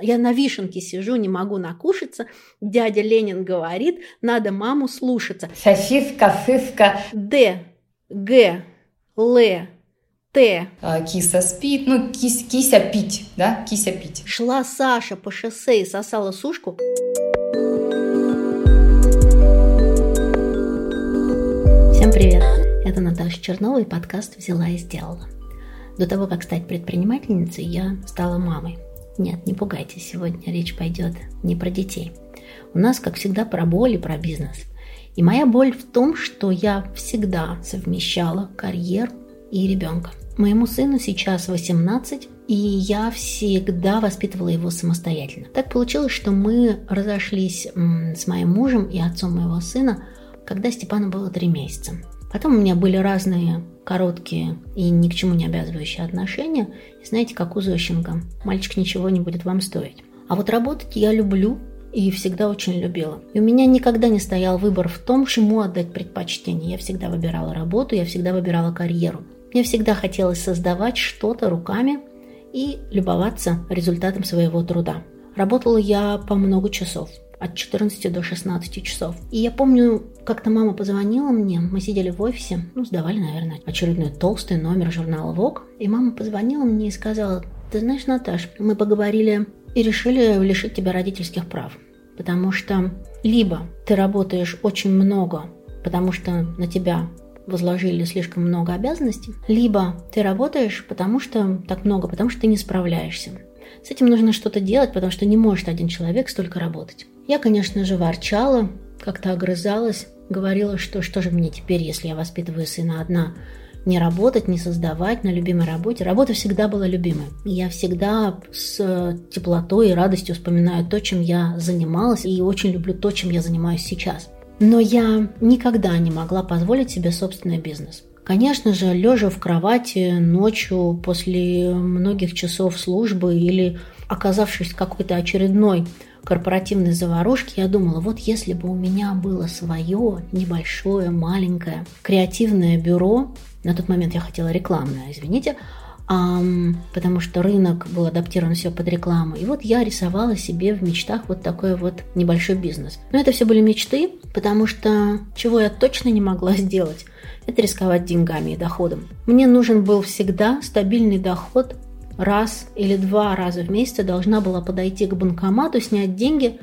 Я на вишенке сижу, не могу накушаться. Дядя Ленин говорит, надо маму слушаться. Сосиска, сыска. Д, Г, Л, Т. А, киса спит, ну, кис, кися пить, да, кися пить. Шла Саша по шоссе и сосала сушку. Всем привет! Это Наташа Чернова и подкаст «Взяла и сделала». До того, как стать предпринимательницей, я стала мамой. Нет, не пугайтесь, сегодня речь пойдет не про детей. У нас, как всегда, про боль и про бизнес. И моя боль в том, что я всегда совмещала карьеру и ребенка. Моему сыну сейчас 18, и я всегда воспитывала его самостоятельно. Так получилось, что мы разошлись с моим мужем и отцом моего сына, когда Степану было 3 месяца. Потом у меня были разные короткие и ни к чему не обязывающие отношения. И знаете, как у Зощенко, мальчик ничего не будет вам стоить. А вот работать я люблю и всегда очень любила. И у меня никогда не стоял выбор в том, чему отдать предпочтение. Я всегда выбирала работу, я всегда выбирала карьеру. Мне всегда хотелось создавать что-то руками и любоваться результатом своего труда. Работала я по много часов – от 14 до 16 часов. И я помню, как-то мама позвонила мне, мы сидели в офисе, ну, сдавали, наверное, очередной толстый номер журнала Vogue, и мама позвонила мне и сказала, ты знаешь, Наташ, мы поговорили и решили лишить тебя родительских прав, потому что либо ты работаешь очень много, потому что на тебя возложили слишком много обязанностей, либо ты работаешь, потому что так много, потому что ты не справляешься. С этим нужно что-то делать, потому что не может один человек столько работать. Я, конечно же, ворчала, как-то огрызалась, говорила, что что же мне теперь, если я воспитываю сына одна, не работать, не создавать на любимой работе. Работа всегда была любимой. Я всегда с теплотой и радостью вспоминаю то, чем я занималась, и очень люблю то, чем я занимаюсь сейчас. Но я никогда не могла позволить себе собственный бизнес. Конечно же, лежа в кровати ночью после многих часов службы или оказавшись в какой-то очередной корпоративной заварушки, я думала, вот если бы у меня было свое небольшое, маленькое креативное бюро, на тот момент я хотела рекламное, извините, Um, потому что рынок был адаптирован все под рекламу. И вот я рисовала себе в мечтах вот такой вот небольшой бизнес. Но это все были мечты, потому что чего я точно не могла сделать, это рисковать деньгами и доходом. Мне нужен был всегда стабильный доход раз или два раза в месяц должна была подойти к банкомату, снять деньги,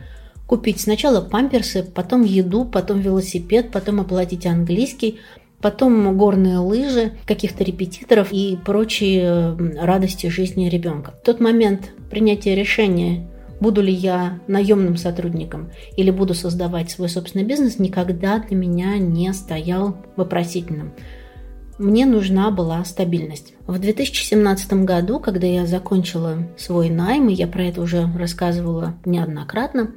купить сначала памперсы, потом еду, потом велосипед, потом оплатить английский, потом горные лыжи, каких-то репетиторов и прочие радости жизни ребенка. В тот момент принятия решения, буду ли я наемным сотрудником или буду создавать свой собственный бизнес, никогда для меня не стоял вопросительным мне нужна была стабильность. В 2017 году, когда я закончила свой найм, и я про это уже рассказывала неоднократно,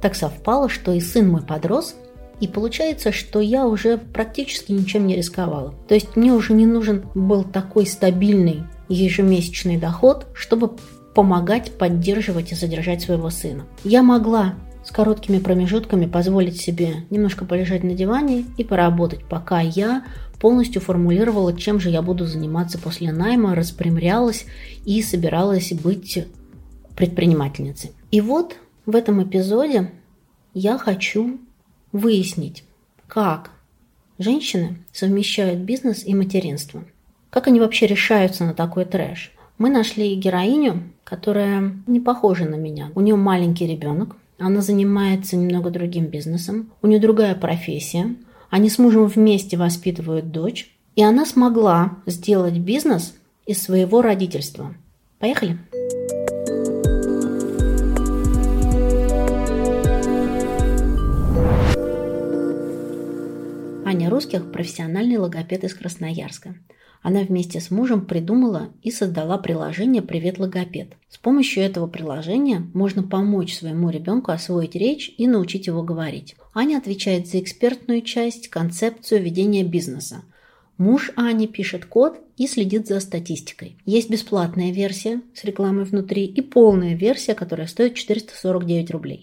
так совпало, что и сын мой подрос, и получается, что я уже практически ничем не рисковала. То есть мне уже не нужен был такой стабильный ежемесячный доход, чтобы помогать поддерживать и содержать своего сына. Я могла с короткими промежутками позволить себе немножко полежать на диване и поработать, пока я полностью формулировала, чем же я буду заниматься после найма, распрямлялась и собиралась быть предпринимательницей. И вот в этом эпизоде я хочу выяснить, как женщины совмещают бизнес и материнство. Как они вообще решаются на такой трэш? Мы нашли героиню, которая не похожа на меня. У нее маленький ребенок, она занимается немного другим бизнесом, у нее другая профессия, они с мужем вместе воспитывают дочь, и она смогла сделать бизнес из своего родительства. Поехали! Аня Русских – профессиональный логопед из Красноярска – она вместе с мужем придумала и создала приложение «Привет, логопед». С помощью этого приложения можно помочь своему ребенку освоить речь и научить его говорить. Аня отвечает за экспертную часть, концепцию ведения бизнеса. Муж Ани пишет код и следит за статистикой. Есть бесплатная версия с рекламой внутри и полная версия, которая стоит 449 рублей.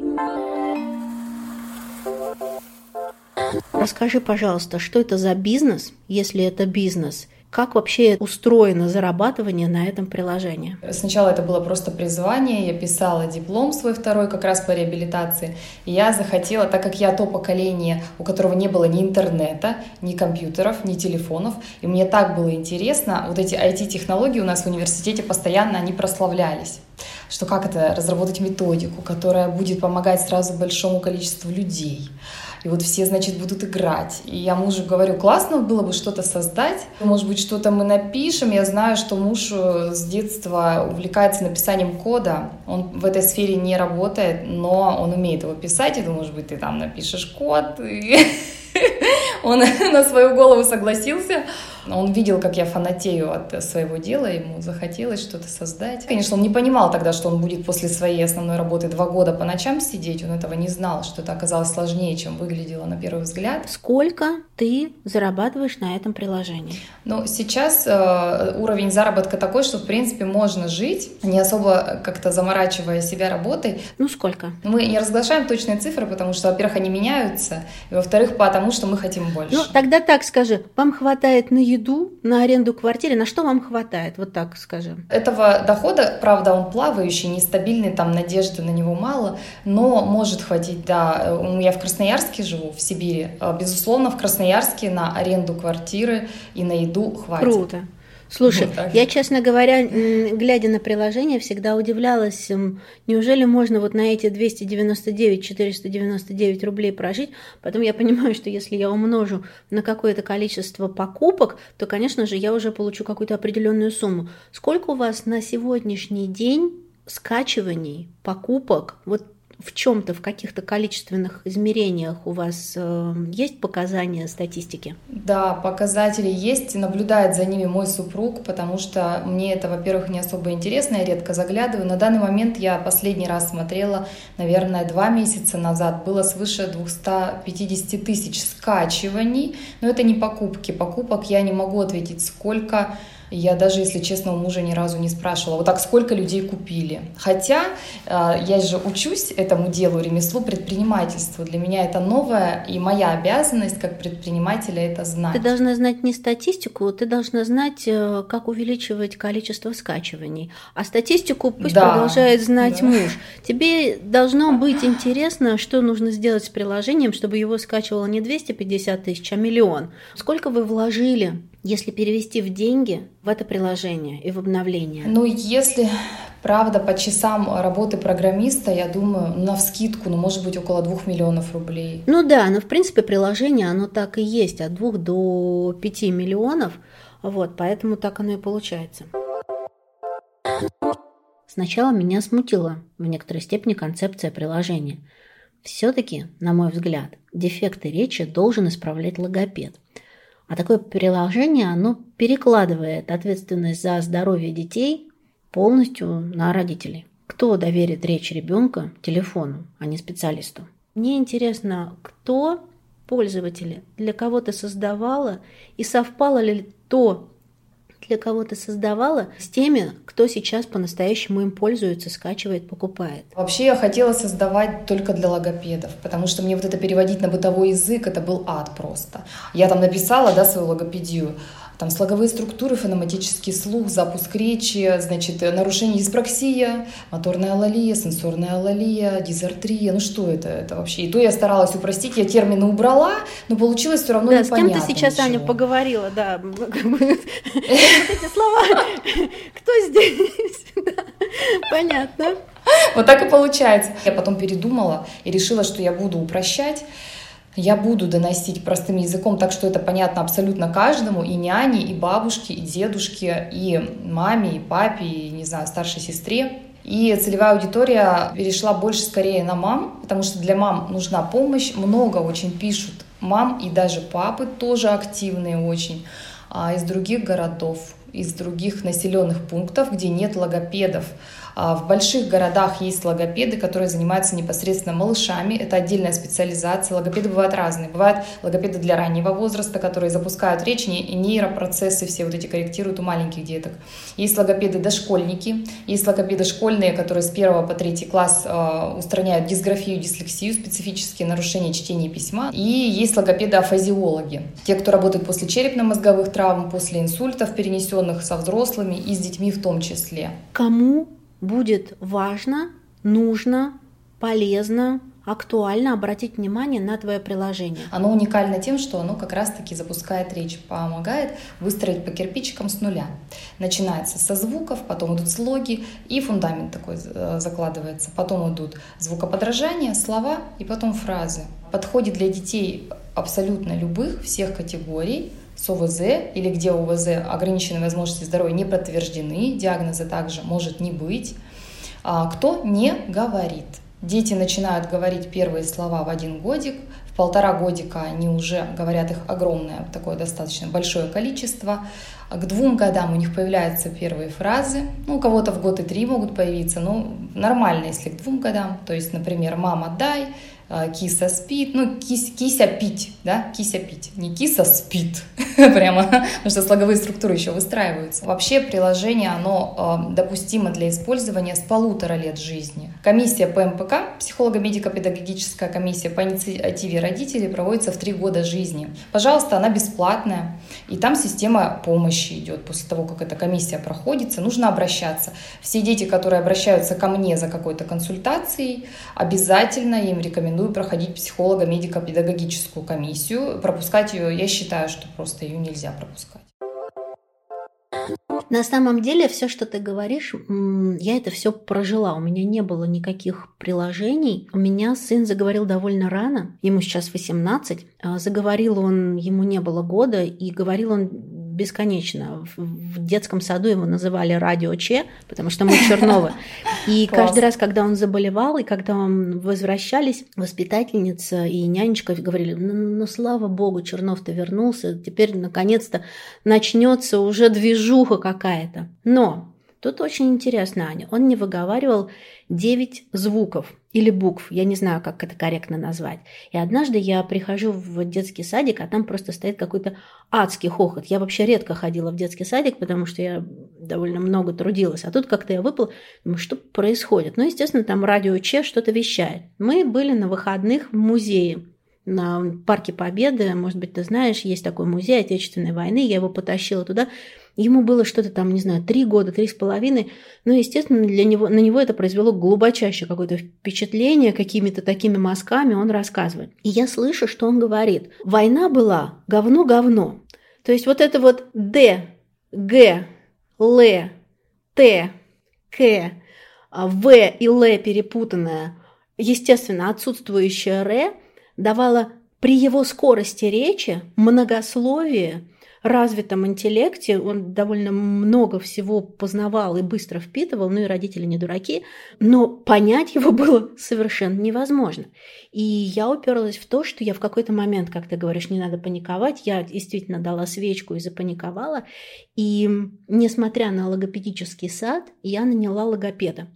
Расскажи, пожалуйста, что это за бизнес, если это бизнес – Как вообще устроено зарабатывание на этом приложении? Сначала это было просто призвание, я писала диплом свой второй как раз по реабилитации, и я захотела, так как я то поколение, у которого не было ни интернета, ни компьютеров, ни телефонов, и мне так было интересно, вот эти IT-технологии у нас в университете постоянно, они прославлялись что как это разработать методику, которая будет помогать сразу большому количеству людей, и вот все, значит, будут играть. И я мужу говорю, классно было бы что-то создать, может быть, что-то мы напишем. Я знаю, что муж э, с детства увлекается написанием кода, он в этой сфере не работает, но он умеет его писать, и думаю, может быть, ты там напишешь код, и он на свою голову согласился. Он видел, как я фанатею от своего дела, ему захотелось что-то создать. Конечно, он не понимал тогда, что он будет после своей основной работы два года по ночам сидеть, он этого не знал, что это оказалось сложнее, чем выглядело на первый взгляд. Сколько ты зарабатываешь на этом приложении? Ну, сейчас э, уровень заработка такой, что, в принципе, можно жить, не особо как-то заморачивая себя работой. Ну, сколько? Мы не разглашаем точные цифры, потому что, во-первых, они меняются, и, во-вторых, потому что мы хотим больше. Ну, тогда так скажи, вам хватает на еду, на аренду квартиры, на что вам хватает? Вот так скажем. Этого дохода, правда, он плавающий, нестабильный, там надежды на него мало, но может хватить, да. Я в Красноярске живу, в Сибири. Безусловно, в Красноярске на аренду квартиры и на еду хватит. Круто. Слушай, вот я, честно говоря, глядя на приложение, всегда удивлялась, неужели можно вот на эти 299-499 рублей прожить? Потом я понимаю, что если я умножу на какое-то количество покупок, то, конечно же, я уже получу какую-то определенную сумму. Сколько у вас на сегодняшний день скачиваний, покупок, вот в чем-то, в каких-то количественных измерениях у вас э, есть показания статистики? Да, показатели есть. Наблюдает за ними мой супруг, потому что мне это, во-первых, не особо интересно, я редко заглядываю. На данный момент я последний раз смотрела, наверное, два месяца назад. Было свыше 250 тысяч скачиваний, но это не покупки. Покупок я не могу ответить, сколько я даже, если честно, у мужа ни разу не спрашивала, вот так сколько людей купили. Хотя э, я же учусь этому делу, ремеслу предпринимательства. Для меня это новое, и моя обязанность как предпринимателя это знать. Ты должна знать не статистику, ты должна знать, э, как увеличивать количество скачиваний. А статистику пусть да, продолжает знать да. муж. Тебе должно быть интересно, что нужно сделать с приложением, чтобы его скачивало не 250 тысяч, а миллион. Сколько вы вложили если перевести в деньги в это приложение и в обновление? Ну, если правда по часам работы программиста, я думаю, на вскидку, ну, может быть, около двух миллионов рублей. Ну да, но в принципе приложение, оно так и есть, от двух до пяти миллионов, вот, поэтому так оно и получается. Сначала меня смутила в некоторой степени концепция приложения. Все-таки, на мой взгляд, дефекты речи должен исправлять логопед – а такое приложение, оно перекладывает ответственность за здоровье детей полностью на родителей. Кто доверит речь ребенка телефону, а не специалисту? Мне интересно, кто пользователи для кого то создавала и совпало ли то для кого то создавала с теми, кто сейчас по-настоящему им пользуется, скачивает, покупает. Вообще я хотела создавать только для логопедов, потому что мне вот это переводить на бытовой язык, это был ад просто. Я там написала, да, свою логопедию, там слоговые структуры, фонематический слух, запуск речи, значит, нарушение диспраксия, моторная алалия, сенсорная алалия, дизартрия. Ну что это, это вообще? И то я старалась упростить, я термины убрала, но получилось все равно да, непонятно. с кем ты сейчас, ничего. Аня, поговорила, да. Вот эти слова. Кто здесь? Понятно. Вот так и получается. Я потом передумала и решила, что я буду упрощать я буду доносить простым языком, так что это понятно абсолютно каждому, и няне, и бабушке, и дедушке, и маме, и папе, и, не знаю, старшей сестре. И целевая аудитория перешла больше скорее на мам, потому что для мам нужна помощь. Много очень пишут мам, и даже папы тоже активные очень, а из других городов, из других населенных пунктов, где нет логопедов. А в больших городах есть логопеды, которые занимаются непосредственно малышами. Это отдельная специализация. Логопеды бывают разные. Бывают логопеды для раннего возраста, которые запускают речь, нейропроцессы все вот эти корректируют у маленьких деток. Есть логопеды дошкольники, есть логопеды школьные, которые с 1 по 3 класс э, устраняют дисграфию, дислексию, специфические нарушения чтения письма. И есть логопеды-афазиологи. Те, кто работает после черепно-мозговых травм, после инсультов, перенесенных со взрослыми и с детьми в том числе. Кому будет важно, нужно, полезно актуально обратить внимание на твое приложение. Оно уникально тем, что оно как раз-таки запускает речь, помогает выстроить по кирпичикам с нуля. Начинается со звуков, потом идут слоги, и фундамент такой э, закладывается. Потом идут звукоподражания, слова и потом фразы. Подходит для детей абсолютно любых, всех категорий, с ОВЗ или где ОВЗ ограниченные возможности здоровья не подтверждены, диагноза также может не быть, а кто не говорит. Дети начинают говорить первые слова в один годик, в полтора годика они уже говорят их огромное, такое достаточно большое количество. К двум годам у них появляются первые фразы. Ну, у кого-то в год и три могут появиться, но нормально, если к двум годам. То есть, например, «мама, дай», киса спит, ну, кис, кися пить, да, кися пить, не киса спит, прямо, потому что слоговые структуры еще выстраиваются. Вообще приложение, оно э, допустимо для использования с полутора лет жизни. Комиссия по МПК, психолого-медико-педагогическая комиссия по инициативе родителей проводится в три года жизни. Пожалуйста, она бесплатная, и там система помощи идет. После того, как эта комиссия проходится, нужно обращаться. Все дети, которые обращаются ко мне за какой-то консультацией, обязательно им рекомендую рекомендую проходить психолога медико-педагогическую комиссию. Пропускать ее, я считаю, что просто ее нельзя пропускать. На самом деле, все, что ты говоришь, я это все прожила. У меня не было никаких приложений. У меня сын заговорил довольно рано, ему сейчас 18. А, заговорил он, ему не было года, и говорил он бесконечно. В детском саду его называли радио Че, потому что мы Черновы. И каждый раз, когда он заболевал, и когда он возвращались, воспитательница и нянечка говорили, ну, ну слава богу, Чернов-то вернулся, теперь наконец-то начнется уже движуха какая-то. Но Тут очень интересно, Аня. Он не выговаривал 9 звуков или букв, я не знаю, как это корректно назвать. И однажды я прихожу в детский садик, а там просто стоит какой-то адский хохот. Я вообще редко ходила в детский садик, потому что я довольно много трудилась. А тут как-то я выпала, думаю, что происходит? Ну, естественно, там радио Че что-то вещает. Мы были на выходных в музее на Парке Победы, может быть, ты знаешь, есть такой музей Отечественной войны, я его потащила туда, Ему было что-то там, не знаю, три года, три с половиной. Но, естественно, для него, на него это произвело глубочайшее какое-то впечатление, какими-то такими мазками он рассказывает. И я слышу, что он говорит. Война была говно-говно. То есть вот это вот Д, Г, Л, Т, К, В и Л перепутанное, естественно, отсутствующее Р, давало при его скорости речи, многословие – развитом интеллекте, он довольно много всего познавал и быстро впитывал, ну и родители не дураки, но понять его было совершенно невозможно. И я уперлась в то, что я в какой-то момент, как ты говоришь, не надо паниковать, я действительно дала свечку и запаниковала, и несмотря на логопедический сад, я наняла логопеда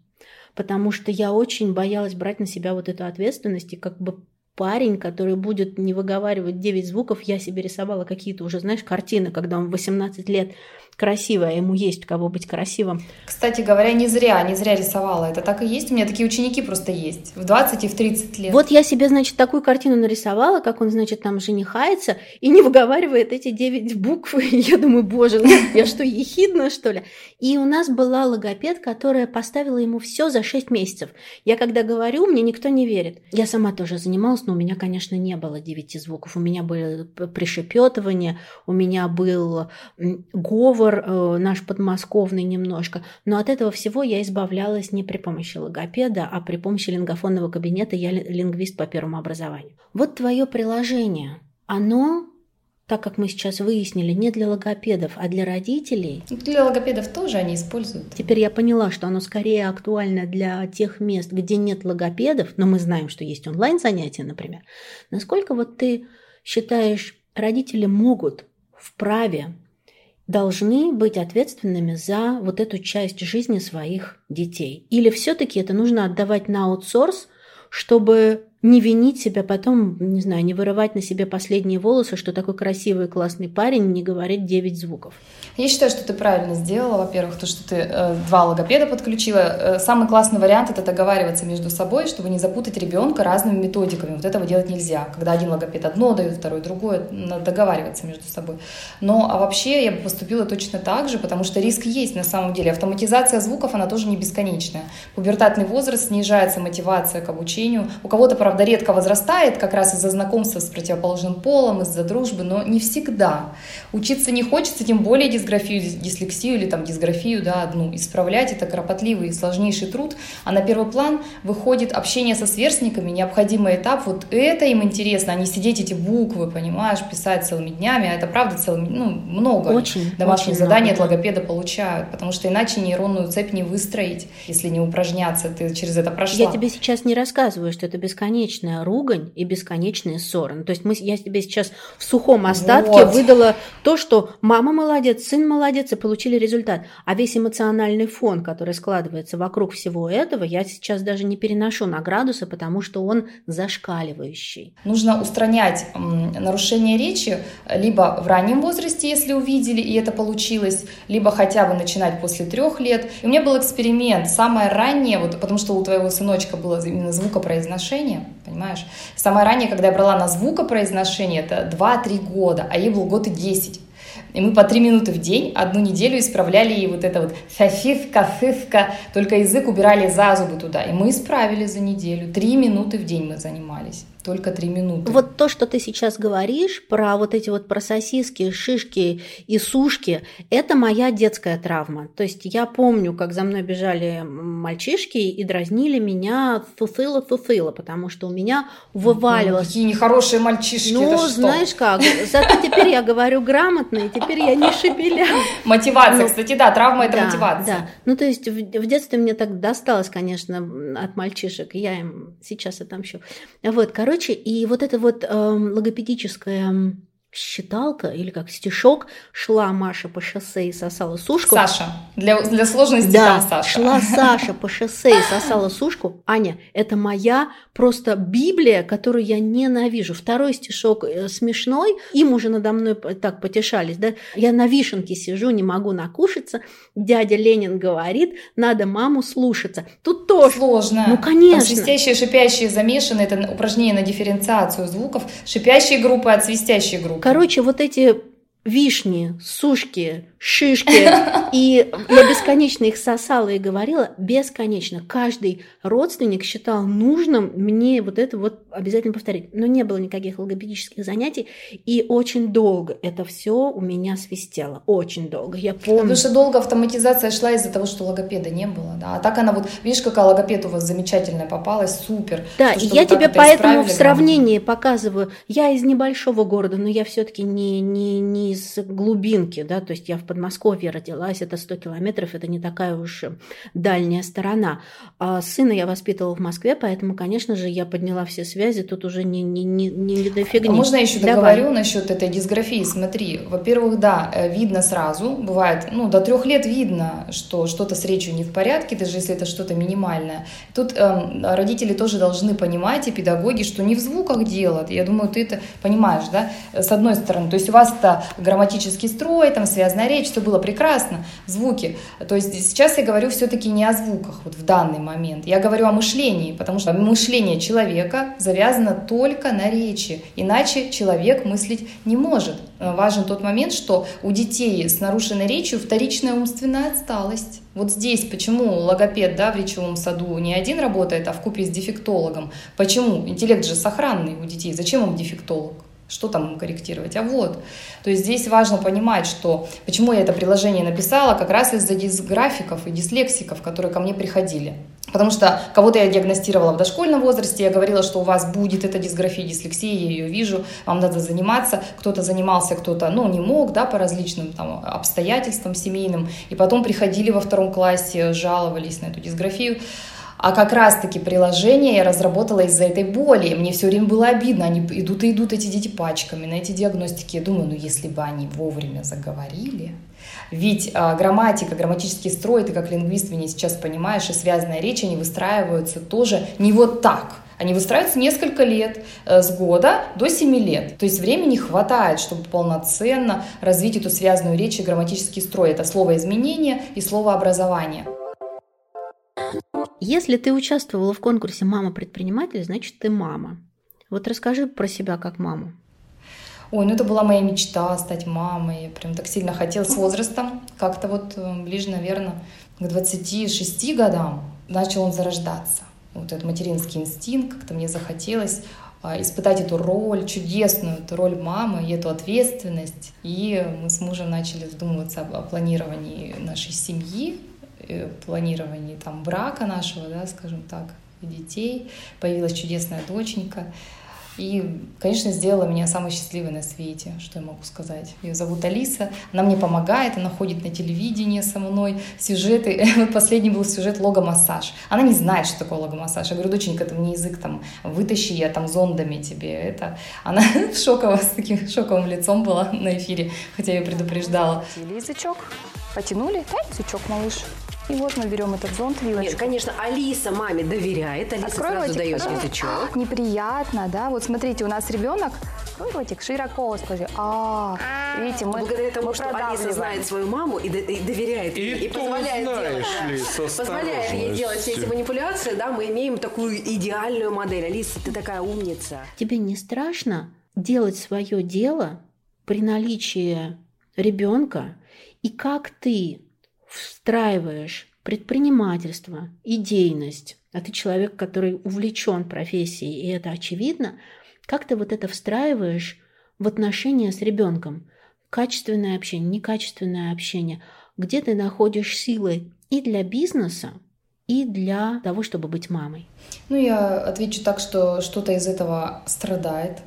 потому что я очень боялась брать на себя вот эту ответственность и как бы парень, который будет не выговаривать 9 звуков, я себе рисовала какие-то уже, знаешь, картины, когда он 18 лет красивая, ему есть кого быть красивым. Кстати говоря, не зря, не зря рисовала. Это так и есть. У меня такие ученики просто есть. В 20 и в 30 лет. Вот я себе, значит, такую картину нарисовала, как он, значит, там женихается и не выговаривает эти 9 букв. И я думаю, боже, ну, я что, ехидна, что ли? И у нас была логопед, которая поставила ему все за 6 месяцев. Я когда говорю, мне никто не верит. Я сама тоже занималась, но у меня, конечно, не было 9 звуков. У меня были пришепетывания, у меня был говор, говор э, наш подмосковный немножко, но от этого всего я избавлялась не при помощи логопеда, а при помощи лингофонного кабинета. Я лингвист по первому образованию. Вот твое приложение, оно так как мы сейчас выяснили, не для логопедов, а для родителей. Для логопедов тоже они используют. Теперь я поняла, что оно скорее актуально для тех мест, где нет логопедов, но мы знаем, что есть онлайн-занятия, например. Насколько вот ты считаешь, родители могут вправе должны быть ответственными за вот эту часть жизни своих детей? Или все-таки это нужно отдавать на аутсорс, чтобы не винить себя потом, не знаю, не вырывать на себе последние волосы, что такой красивый классный парень не говорит 9 звуков. Я считаю, что ты правильно сделала, во-первых, то, что ты э, два логопеда подключила. Э, самый классный вариант — это договариваться между собой, чтобы не запутать ребенка разными методиками. Вот этого делать нельзя. Когда один логопед одно дает, второй другое, надо договариваться между собой. Но а вообще я бы поступила точно так же, потому что риск есть на самом деле. Автоматизация звуков, она тоже не бесконечная. Пубертатный возраст, снижается мотивация к обучению. У кого-то, правда, редко возрастает, как раз из-за знакомства с противоположным полом, из-за дружбы, но не всегда. Учиться не хочется, тем более дисграфию, дислексию или там дисграфию, да, одну. Исправлять, это кропотливый и сложнейший труд, а на первый план выходит общение со сверстниками, необходимый этап, вот это им интересно, а не сидеть эти буквы, понимаешь, писать целыми днями, а это правда целыми, ну, много очень, домашних очень заданий много, от логопеда получают, потому что иначе нейронную цепь не выстроить, если не упражняться, ты через это прошла. Я тебе сейчас не рассказываю, что это бесконечная ругань и бесконечные ссоры. Ну, то есть мы, я тебе сейчас в сухом остатке вот. выдала то, что мама молодец, сын молодец и получили результат. А весь эмоциональный фон, который складывается вокруг всего этого, я сейчас даже не переношу на градусы, потому что он зашкаливающий. Нужно устранять нарушение речи либо в раннем возрасте, если увидели, и это получилось, либо хотя бы начинать после трех лет. И у меня был эксперимент, самое раннее, вот, потому что у твоего сыночка было именно звукопроизношение, понимаешь? Самое раннее, когда я брала на звукопроизношение, это 2-3 года, а ей был год и 10. И мы по три минуты в день одну неделю исправляли ей вот это вот сосиска, сыска, только язык убирали за зубы туда. И мы исправили за неделю. Три минуты в день мы занимались только три минуты. Вот то, что ты сейчас говоришь про вот эти вот про сосиски, шишки и сушки, это моя детская травма. То есть я помню, как за мной бежали мальчишки и дразнили меня фуфыла-фуфыла, потому что у меня вываливалось... Ну, какие нехорошие мальчишки, Ну, знаешь как, зато теперь я говорю грамотно, и теперь я не шепеля. Мотивация, ну, кстати, да, травма – это мотивация. Да, ну то есть в, в детстве мне так досталось, конечно, от мальчишек, я им сейчас отомщу. Вот, короче, Короче, и вот это вот э, логопедическое считалка или как стишок шла Маша по шоссе и сосала сушку. Саша. Для, для сложности да, там Саша. шла Саша по шоссе и сосала сушку. Аня, это моя просто Библия, которую я ненавижу. Второй стишок э, смешной, им уже надо мной так потешались. Да? Я на вишенке сижу, не могу накушаться. Дядя Ленин говорит, надо маму слушаться. Тут тоже. Сложно. Ну, конечно. Там свистящие, шипящие замешаны. Это упражнение на дифференциацию звуков. Шипящие группы от свистящей группы. Короче, вот эти вишни, сушки, шишки. И я бесконечно их сосала и говорила, бесконечно. Каждый родственник считал нужным мне вот это вот обязательно повторить. Но не было никаких логопедических занятий, и очень долго это все у меня свистело. Очень долго. Я помню. Потому что долго автоматизация шла из-за того, что логопеда не было. Да? А так она вот, видишь, какая логопед у вас замечательная попалась, супер. Да, и я тебе поэтому в сравнении показываю. Я из небольшого города, но я все-таки не, не, не из глубинки, да, то есть я в Подмосковье родилась, это 100 километров, это не такая уж дальняя сторона. А сына я воспитывала в Москве, поэтому, конечно же, я подняла все связи, тут уже не, не, не, не до фигни. А можно я еще Давай. договорю насчет этой дисграфии? Смотри, во-первых, да, э, видно сразу, бывает, ну, до трех лет видно, что что-то с речью не в порядке, даже если это что-то минимальное. Тут эм, родители тоже должны понимать, и педагоги, что не в звуках дело. Я думаю, ты это понимаешь, да, с одной стороны. То есть у вас-то грамматический строй, там связанная речь, все было прекрасно, звуки. То есть сейчас я говорю все-таки не о звуках вот в данный момент, я говорю о мышлении, потому что мышление человека завязано только на речи, иначе человек мыслить не может. Важен тот момент, что у детей с нарушенной речью вторичная умственная отсталость. Вот здесь почему логопед да, в речевом саду не один работает, а в купе с дефектологом. Почему? Интеллект же сохранный у детей. Зачем им дефектолог? Что там корректировать? А вот. То есть здесь важно понимать, что почему я это приложение написала, как раз из-за дисграфиков и дислексиков, которые ко мне приходили. Потому что кого-то я диагностировала в дошкольном возрасте, я говорила, что у вас будет эта дисграфия, дислексия, я ее вижу, вам надо заниматься. Кто-то занимался, кто-то, ну, не мог, да, по различным там обстоятельствам семейным. И потом приходили во втором классе, жаловались на эту дисграфию. А как раз-таки приложение я разработала из-за этой боли. Мне все время было обидно. Они идут и идут, эти дети, пачками на эти диагностики. Я думаю, ну если бы они вовремя заговорили, Ведь а, грамматика, грамматический строй, ты как лингвист меня сейчас понимаешь, и связанная речь, они выстраиваются тоже не вот так. Они выстраиваются несколько лет, э, с года до 7 лет. То есть времени хватает, чтобы полноценно развить эту связанную речь и грамматический строй. Это слово изменение и слово образование. Если ты участвовала в конкурсе «Мама-предприниматель», значит, ты мама. Вот расскажи про себя как маму. Ой, ну это была моя мечта стать мамой. Я прям так сильно хотела с возрастом. Как-то вот э, ближе, наверное, к 26 годам начал он зарождаться. Вот этот материнский инстинкт, как-то мне захотелось а, испытать эту роль, чудесную эту роль мамы и эту ответственность. И мы с мужем начали задумываться о планировании нашей семьи, планировании там брака нашего, да, скажем так, детей. Появилась чудесная доченька. И, конечно, сделала меня самой счастливой на свете, что я могу сказать. Ее зовут Алиса, она мне помогает, она ходит на телевидение со мной, сюжеты. Вот последний был сюжет логомассаж. Она не знает, что такое логомассаж. Я говорю, доченька, это мне язык там вытащи, я там зондами тебе это. Она шоково, с таким шоковым лицом была на эфире, хотя я ее предупреждала. Язычок, потянули, дай язычок, малыш. И вот мы берем этот зонт, вилочку. Нет, конечно, Алиса маме доверяет, Алиса Открой сразу ротик, дает да. язычок. Неприятно, да? Вот смотрите, у нас ребенок, открой ротик, широко скажи. А, видите, мы Благодаря тому, что Алиса знает свою маму и, и доверяет и ей, и позволяет, знаешь делать, ли, позволяет ей делать все эти манипуляции, да, мы имеем такую идеальную модель. Алиса, ты такая умница. Тебе не страшно делать свое дело при наличии ребенка, и как ты встраиваешь предпринимательство, идейность, а ты человек, который увлечен профессией, и это очевидно, как ты вот это встраиваешь в отношения с ребенком? Качественное общение, некачественное общение. Где ты находишь силы и для бизнеса, и для того, чтобы быть мамой? Ну, я отвечу так, что что-то из этого страдает.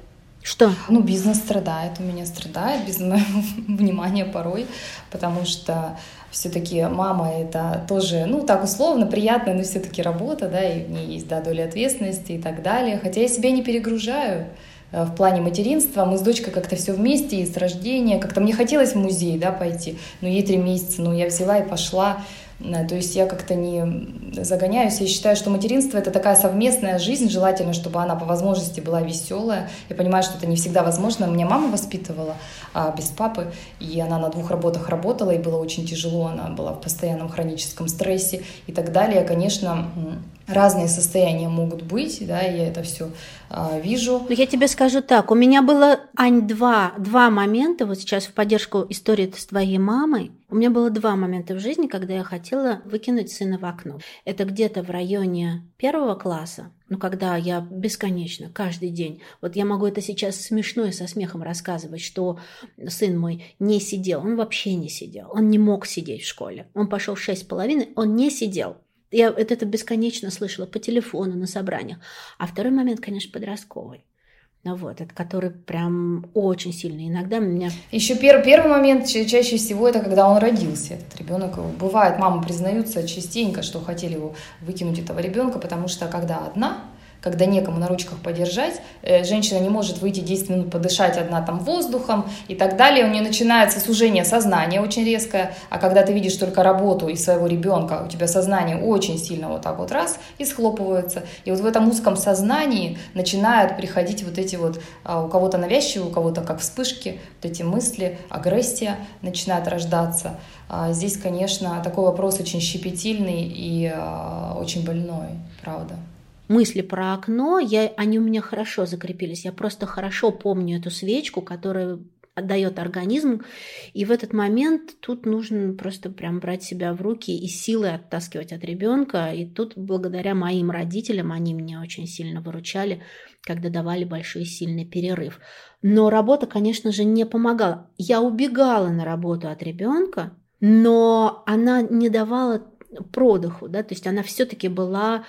Что? Ну, бизнес страдает, у меня страдает моего внимания порой, потому что все-таки мама это тоже, ну, так условно, приятная, но все-таки работа, да, и в ней есть, да, доля ответственности и так далее. Хотя я себя не перегружаю э, в плане материнства. Мы с дочкой как-то все вместе, и с рождения. Как-то мне хотелось в музей, да, пойти. Но ей три месяца, ну, я взяла и пошла. То есть я как-то не загоняюсь. Я считаю, что материнство это такая совместная жизнь. Желательно, чтобы она по возможности была веселая. Я понимаю, что это не всегда возможно. Меня мама воспитывала а, без папы, и она на двух работах работала, и было очень тяжело. Она была в постоянном хроническом стрессе и так далее. Конечно, разные состояния могут быть, да, я это все а, вижу. Но я тебе скажу так, у меня было, Ань, два, два момента, вот сейчас в поддержку истории с твоей мамой, у меня было два момента в жизни, когда я хотела выкинуть сына в окно. Это где-то в районе первого класса, ну, когда я бесконечно, каждый день, вот я могу это сейчас смешно и со смехом рассказывать, что сын мой не сидел, он вообще не сидел, он не мог сидеть в школе. Он пошел в шесть с половиной, он не сидел. Я это бесконечно слышала по телефону, на собраниях. А второй момент, конечно, подростковый. Ну вот, это который прям очень сильно. Иногда меня... Еще пер, первый момент чаще всего это когда он родился, этот ребенок. Бывает, мамы признаются частенько, что хотели его выкинуть этого ребенка, потому что когда одна, когда некому на ручках подержать, э, женщина не может выйти 10 минут подышать одна там воздухом и так далее, у нее начинается сужение сознания очень резкое, а когда ты видишь только работу и своего ребенка, у тебя сознание очень сильно вот так вот раз и схлопывается, и вот в этом узком сознании начинают приходить вот эти вот, а, у кого-то навязчивые, у кого-то как вспышки, вот эти мысли, агрессия начинает рождаться. А здесь, конечно, такой вопрос очень щепетильный и а, очень больной, правда мысли про окно, я, они у меня хорошо закрепились. Я просто хорошо помню эту свечку, которая отдает организм. И в этот момент тут нужно просто прям брать себя в руки и силы оттаскивать от ребенка. И тут благодаря моим родителям они меня очень сильно выручали, когда давали большой сильный перерыв. Но работа, конечно же, не помогала. Я убегала на работу от ребенка, но она не давала продыху, да, то есть она все-таки была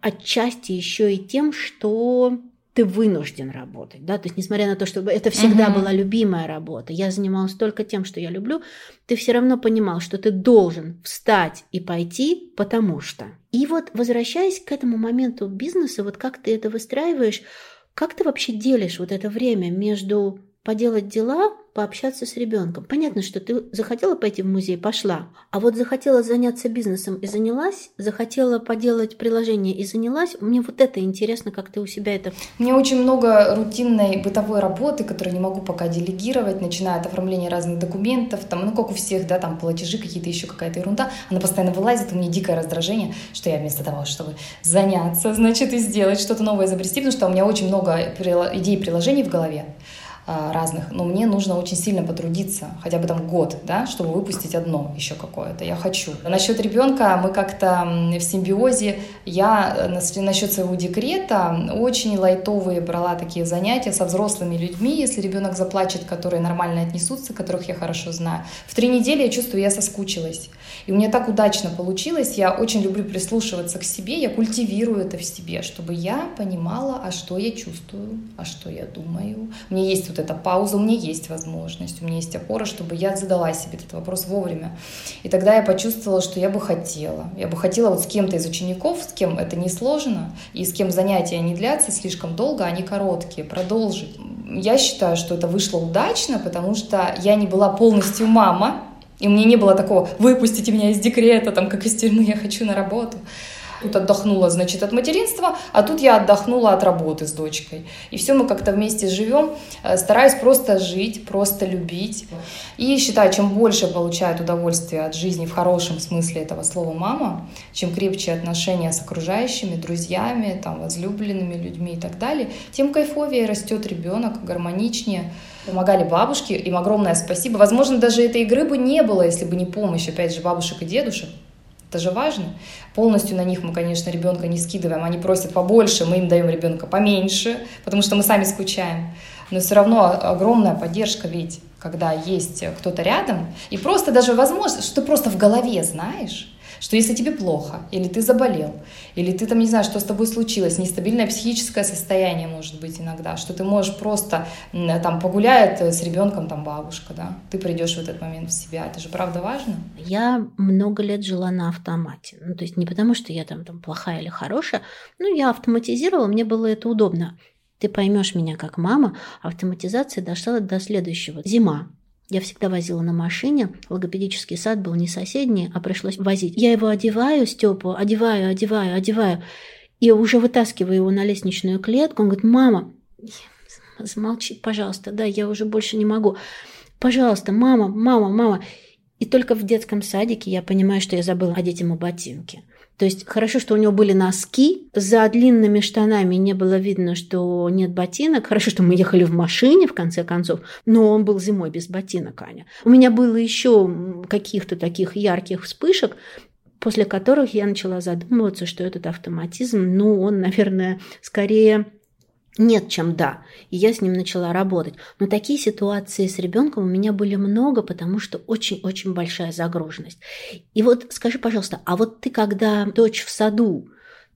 отчасти еще и тем, что ты вынужден работать, да, то есть несмотря на то, что это всегда uh-huh. была любимая работа, я занималась только тем, что я люблю, ты все равно понимал, что ты должен встать и пойти, потому что. И вот возвращаясь к этому моменту бизнеса, вот как ты это выстраиваешь, как ты вообще делишь вот это время между поделать дела пообщаться с ребенком. Понятно, что ты захотела пойти в музей, пошла. А вот захотела заняться бизнесом и занялась, захотела поделать приложение и занялась. Мне вот это интересно, как ты у себя это... Мне очень много рутинной бытовой работы, которую не могу пока делегировать, начиная от оформления разных документов, там, ну, как у всех, да, там, платежи какие-то, еще какая-то ерунда. Она постоянно вылазит, у меня дикое раздражение, что я вместо того, чтобы заняться, значит, и сделать что-то новое, изобрести, потому что у меня очень много идей приложений в голове. А, разных, но мне нужно очень сильно потрудиться, хотя бы там год, да, чтобы выпустить одно еще какое-то. Я хочу. Насчет ребенка мы как-то в симбиозе. Я э, насчет своего декрета очень лайтовые брала такие занятия со взрослыми людьми, если ребенок заплачет, которые нормально отнесутся, которых я хорошо знаю. В три недели я чувствую, я соскучилась. И у меня так удачно получилось. Я очень люблю прислушиваться к себе, я культивирую это в себе, чтобы я понимала, а что я чувствую, а что я думаю. У меня есть вот эта пауза, у меня есть возможность, у меня есть опора, чтобы я задала себе этот вопрос вовремя. И тогда я почувствовала, что я бы хотела. Я бы хотела вот с кем-то из учеников, с кем это не сложно, и с кем занятия не длятся слишком долго, они короткие, продолжить. Я считаю, что это вышло удачно, потому что я не была полностью мама, и мне не было такого «выпустите меня из декрета», там, как из тюрьмы, я хочу на работу. Тут отдохнула, значит, от материнства, а тут я отдохнула от работы с дочкой. И все мы как-то вместе живем, э, стараюсь просто жить, просто любить. И считаю, чем больше получает удовольствие от жизни в хорошем смысле этого слова мама, чем крепче отношения с окружающими, друзьями, там, возлюбленными людьми и так далее, тем кайфовее растет ребенок, гармоничнее помогали бабушки, им огромное спасибо. Возможно, даже этой игры бы не было, если бы не помощь, опять же, бабушек и дедушек. Это же важно. Полностью на них мы, конечно, ребенка не скидываем. Они просят побольше, мы им даем ребенка поменьше, потому что мы сами скучаем. Но все равно огромная поддержка ведь, когда есть кто-то рядом. И просто даже возможно, что ты просто в голове знаешь, что если тебе плохо, или ты заболел, или ты там не знаешь, что с тобой случилось, нестабильное психическое состояние может быть иногда, что ты можешь просто там погуляет с ребенком там бабушка, да, ты придешь в этот момент в себя, это же правда важно. Я много лет жила на автомате, ну то есть не потому, что я там, там плохая или хорошая, ну я автоматизировала, мне было это удобно. Ты поймешь меня как мама, автоматизация дошла до следующего. Зима. Я всегда возила на машине. Логопедический сад был не соседний, а пришлось возить. Я его одеваю, Степу, одеваю, одеваю, одеваю. И уже вытаскиваю его на лестничную клетку. Он говорит, мама, замолчи, пожалуйста, да, я уже больше не могу. Пожалуйста, мама, мама, мама. И только в детском садике я понимаю, что я забыла одеть ему ботинки. То есть хорошо, что у него были носки, за длинными штанами не было видно, что нет ботинок. Хорошо, что мы ехали в машине, в конце концов, но он был зимой без ботинок, Аня. У меня было еще каких-то таких ярких вспышек, после которых я начала задумываться, что этот автоматизм, ну, он, наверное, скорее нет, чем да. И я с ним начала работать. Но такие ситуации с ребенком у меня были много, потому что очень-очень большая загруженность. И вот скажи, пожалуйста, а вот ты, когда дочь в саду,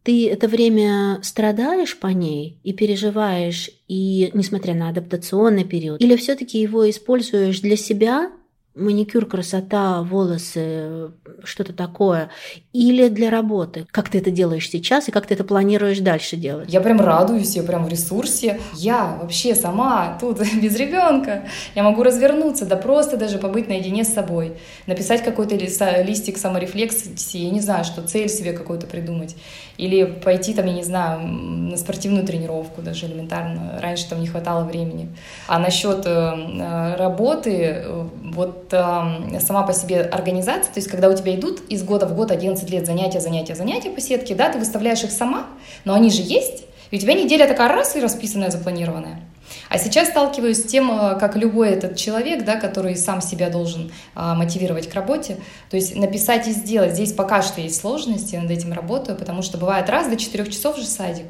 ты это время страдаешь по ней и переживаешь, и несмотря на адаптационный период, или все-таки его используешь для себя, маникюр, красота, волосы, что-то такое, или для работы? Как ты это делаешь сейчас и как ты это планируешь дальше делать? Я прям радуюсь, я прям в ресурсе. Я вообще сама тут без ребенка. Я могу развернуться, да просто даже побыть наедине с собой, написать какой-то листик саморефлексии, я не знаю, что цель себе какую-то придумать. Или пойти там, я не знаю, на спортивную тренировку даже элементарно. Раньше там не хватало времени. А насчет э, работы, э, вот сама по себе организация, то есть когда у тебя идут из года в год 11 лет занятия, занятия, занятия по сетке, да, ты выставляешь их сама, но они же есть, и у тебя неделя такая раз и расписанная, запланированная. А сейчас сталкиваюсь с тем, э, как любой этот человек, да, который сам себя должен а, мотивировать к работе, то есть написать и сделать. Здесь пока что есть сложности, над этим работаю, потому что бывает раз до четырех часов же садик.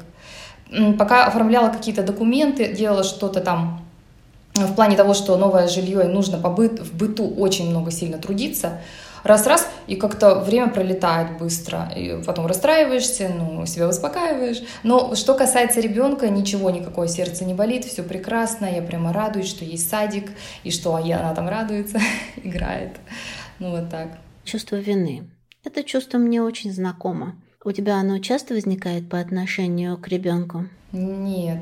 Пока оформляла какие-то документы, делала что-то там в плане того, что новое жилье и нужно по быт, в быту очень много сильно трудиться, раз-раз, и как-то время пролетает быстро, и потом расстраиваешься, ну, себя успокаиваешь. Но что касается ребенка, ничего, никакое сердце не болит, все прекрасно, я прямо радуюсь, что есть садик, и что она там радуется, играет. Ну, вот так. Чувство вины. Это чувство мне очень знакомо. У тебя оно часто возникает по отношению к ребенку? Нет,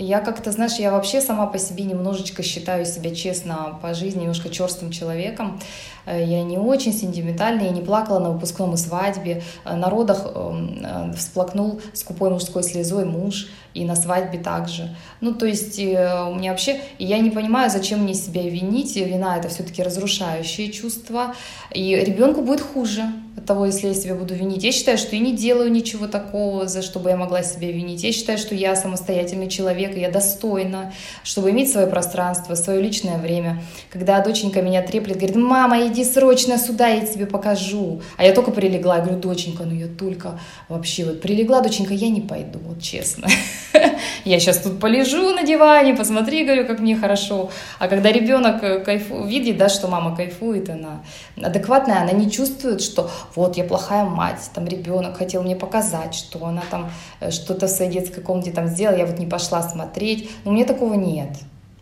Я как-то, знаешь, я вообще сама по себе немножечко считаю себя честно по жизни, немножко черствым человеком. Э, я не очень сентиментальная, я не плакала на выпускном и свадьбе. Э, на родах эм, э, всплакнул скупой мужской слезой муж, и на свадьбе также. Ну, то есть у меня вообще... Я не понимаю, зачем мне себя винить. Вина — это все-таки разрушающее чувство. И ребенку будет хуже от того, если я себя буду винить. Я считаю, что я не делаю ничего такого, за что бы я могла себя винить. Я считаю, что я самостоятельный человек, и я достойна, чтобы иметь свое пространство, свое личное время. Когда доченька меня треплет, говорит, мама, иди срочно сюда, я тебе покажу. А я только прилегла, я говорю, доченька, ну я только вообще вот прилегла, доченька, я не пойду, вот честно. Я сейчас тут полежу на диване, посмотри, говорю, как мне хорошо. А когда ребенок э, кайфу, видит, да, что мама кайфует, она адекватная, она не чувствует, что вот я плохая мать, там ребенок хотел мне показать, что она там э, что-то в своей детской комнате там сделала, я вот не пошла смотреть. Но у меня такого нет.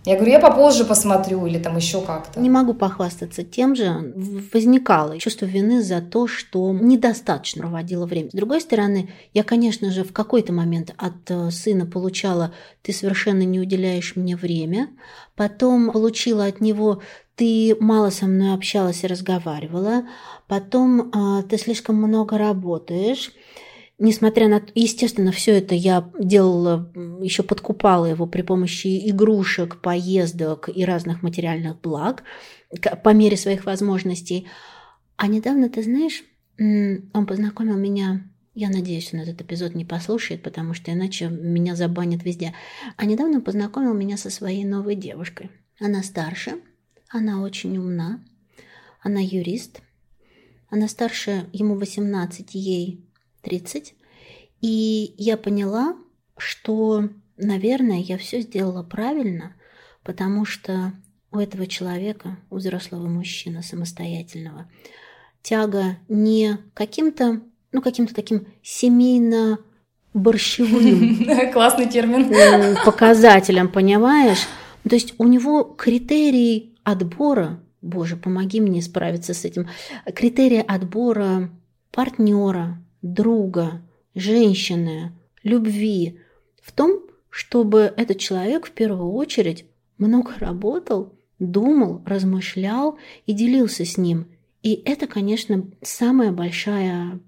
Я говорю, я попозже посмотрю или там еще как-то. Не могу похвастаться тем же. Возникало чувство вины за то, что недостаточно проводила время. С другой стороны, я, конечно же, в какой-то момент от э, сына получала «ты совершенно не уделяешь мне время», потом получила от него «ты мало со мной общалась и разговаривала», потом э, «ты слишком много работаешь», Несмотря на... Естественно, все это я делала, еще подкупала его при помощи игрушек, поездок и разных материальных благ по мере своих возможностей. А недавно, ты знаешь, он познакомил меня я надеюсь, он этот эпизод не послушает, потому что иначе меня забанят везде. А недавно познакомил меня со своей новой девушкой. Она старше, она очень умна, она юрист. Она старше, ему 18, ей 30. И я поняла, что, наверное, я все сделала правильно, потому что у этого человека, у взрослого мужчины самостоятельного, тяга не каким-то, ну, каким-то таким семейно борщевым Классный термин. показателем, понимаешь? То есть у него критерий отбора, боже, помоги мне справиться с этим, критерий отбора партнера, друга, женщины, любви в том, чтобы этот человек в первую очередь много работал, думал, размышлял и делился с ним. И это, конечно, самая большая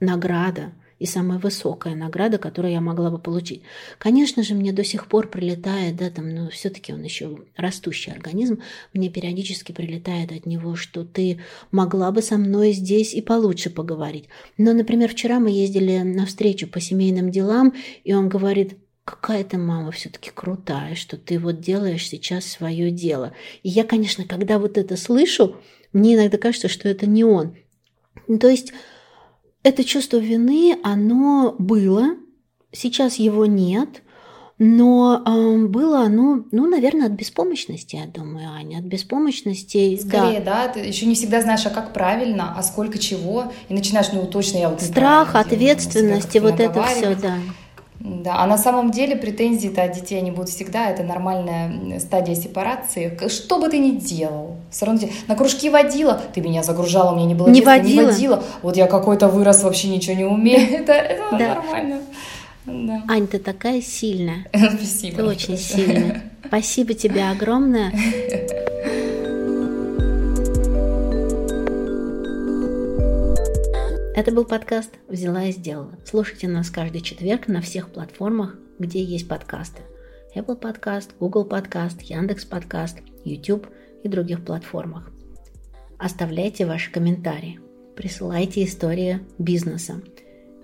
награда и самая высокая награда, которую я могла бы получить. Конечно же, мне до сих пор прилетает, да, там, но все-таки он еще растущий организм, мне периодически прилетает от него, что ты могла бы со мной здесь и получше поговорить. Но, например, вчера мы ездили на встречу по семейным делам, и он говорит, какая ты мама все-таки крутая, что ты вот делаешь сейчас свое дело. И я, конечно, когда вот это слышу, мне иногда кажется, что это не он. То есть это чувство вины, оно было, сейчас его нет, но э, было оно, ну, наверное, от беспомощности, я думаю, Аня, от беспомощности. Скорее, да. да, ты еще не всегда знаешь, а как правильно, а сколько чего, и начинаешь, ну, точно я вот Страх, ответственности, вот это все, да. Да, а на самом деле претензии-то от детей они будут всегда, это нормальная стадия сепарации. Что бы ты ни делал, все равно на кружки водила, ты меня загружала, мне не было не детства, водила. не водила. Вот я какой-то вырос, вообще ничего не умею. Это, это да. нормально. Да. Ань, ты такая сильная. Спасибо. Ты очень сильная. Спасибо тебе огромное. Это был подкаст «Взяла и сделала». Слушайте нас каждый четверг на всех платформах, где есть подкасты. Apple Podcast, Google Podcast, Яндекс Подкаст, YouTube и других платформах. Оставляйте ваши комментарии. Присылайте истории бизнеса.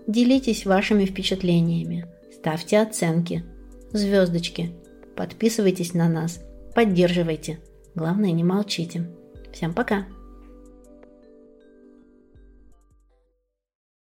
Делитесь вашими впечатлениями. Ставьте оценки. Звездочки. Подписывайтесь на нас. Поддерживайте. Главное, не молчите. Всем пока!